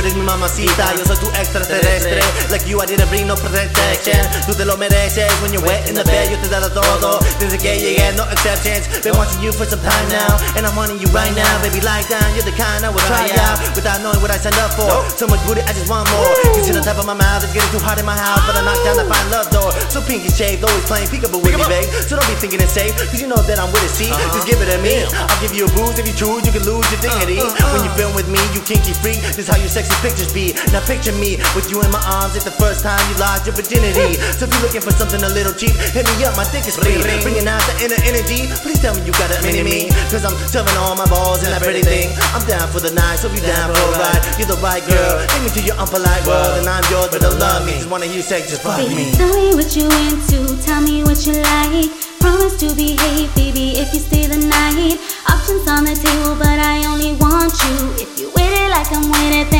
eres mi mamacita, yo soy tu extraterrestre. Like you, I didn't bring no protection. Tú te lo mereces when you're wet in the bed, yo te dado todo. Desde que llegué, no exceptions. Been watching you for some time now, and I'm wanting you right now. Baby, lie down, you're the kind I would try out without knowing what I signed up for. So much booty, I just want more. You see the top of my mouth, it's getting too hot in my house, but I knock down the fine love door. So pinky shaved, always playing peekaboo with me, babe. So don't be thinking it's safe, cause you know that I'm with it. See, just give it to me. I'll give you a booze if you choose, you can lose your dignity. When you film with me, you kinky freak. This how your sexy pictures be. Now picture me with you in my arms. It's the first time you lost your virginity. So if you're looking for something a little cheap, hit me up. My dick is free. Bringing out the inner energy. Please tell me you got a mini me. Cause I'm shoving all my balls in that pretty thing. I'm down for the night, so if you down for a ride, you're the right girl. Take me to your unpolite world, and I'm yours, but don't love me. Just wanna hear you say, just fuck me. tell me what you into, tell me what you like. Promise to behave, baby, if you stay the night. Options on the table, but I only want you. If you with it like I'm with it, then baby, come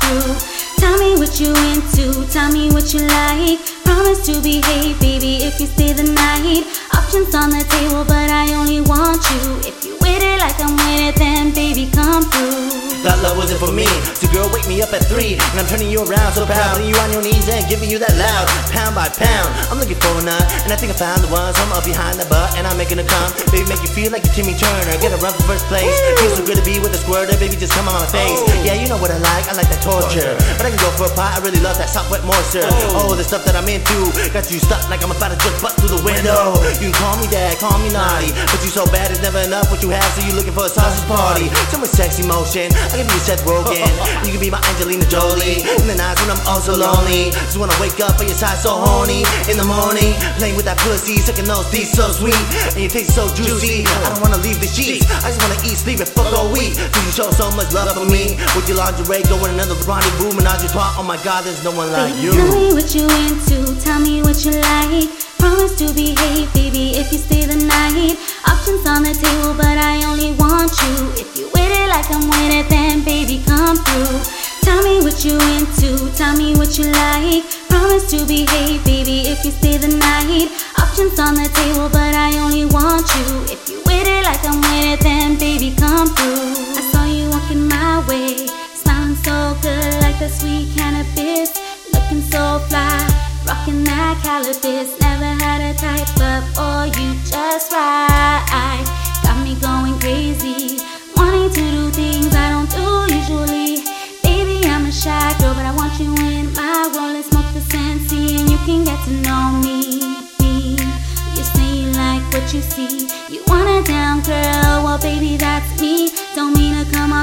through. Tell me what you into, tell me what you like. Promise to behave, baby, if you stay the night. Options on the table, but I only want you. If you with it like I'm with it, then baby, come through. That love wasn't for me. So girl, wake me up at three, and I'm turning you around so proud, putting you on your knees and giving you that loud, pound by pound. I'm looking for a nut, and I think I found the one. So I'm up behind the butt, and making a come. Baby, make you feel like you're Timmy Turner. Get a run for first place. Feels so good to be with a squirter, baby. Just come on my face. Oh. Yeah, you know what I like. I like that torture, but I can go for a pot. I really love that soft wet moisture. Oh, the stuff that I'm into got you stuck like I'm about to just butt through the window. You can call me dad, call me naughty, but you so bad it's never enough what you have. So you looking for a sausage party. So much sexy motion. I can be your Seth Rogen. You can be my Angelina Jolie. In the nights when I'm also lonely. Just wanna wake up on your side so horny. In the morning, playing with that pussy, sucking those teeth so sweet. And your taste so juicy. I don't wanna leave the sheets. I just wanna eat, sleep, and fuck all week. Cause you show so much love for me. With your lingerie, going another rendezvous, menage a trois. Oh my god, there's no one like Baby, you. Tell me what you into, tell me what you like. Promise to behave, baby, if you stay the night. Options on the table, but I only want you. If you with it like I'm with it, then baby, come through. Tell me what you into, tell me what you like. Promise to behave, baby, if you stay the night. Options on the table, but I only want you. If you with it like I'm with it, then baby, come through. I saw you walking my way, smiling so good like the sweet cannabis. Looking so fly, rocking that cannabis. Never had a type, but boy, you just right. Got me going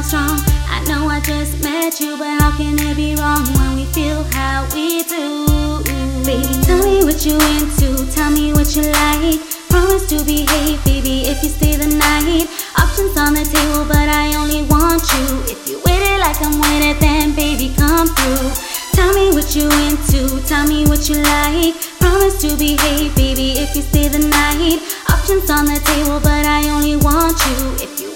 off strong. I know I just met you, but how can it be wrong when we feel how we do? Baby, tell me what you into, tell me what you like. Promise to behave, baby, if you stay the night. Options on the table, but I only want you. If you with it like I'm with it, then baby, come through. Tell me what you into, tell me what you like. Promise to behave, baby, if you stay the night. Options on the table, but I only want you. If you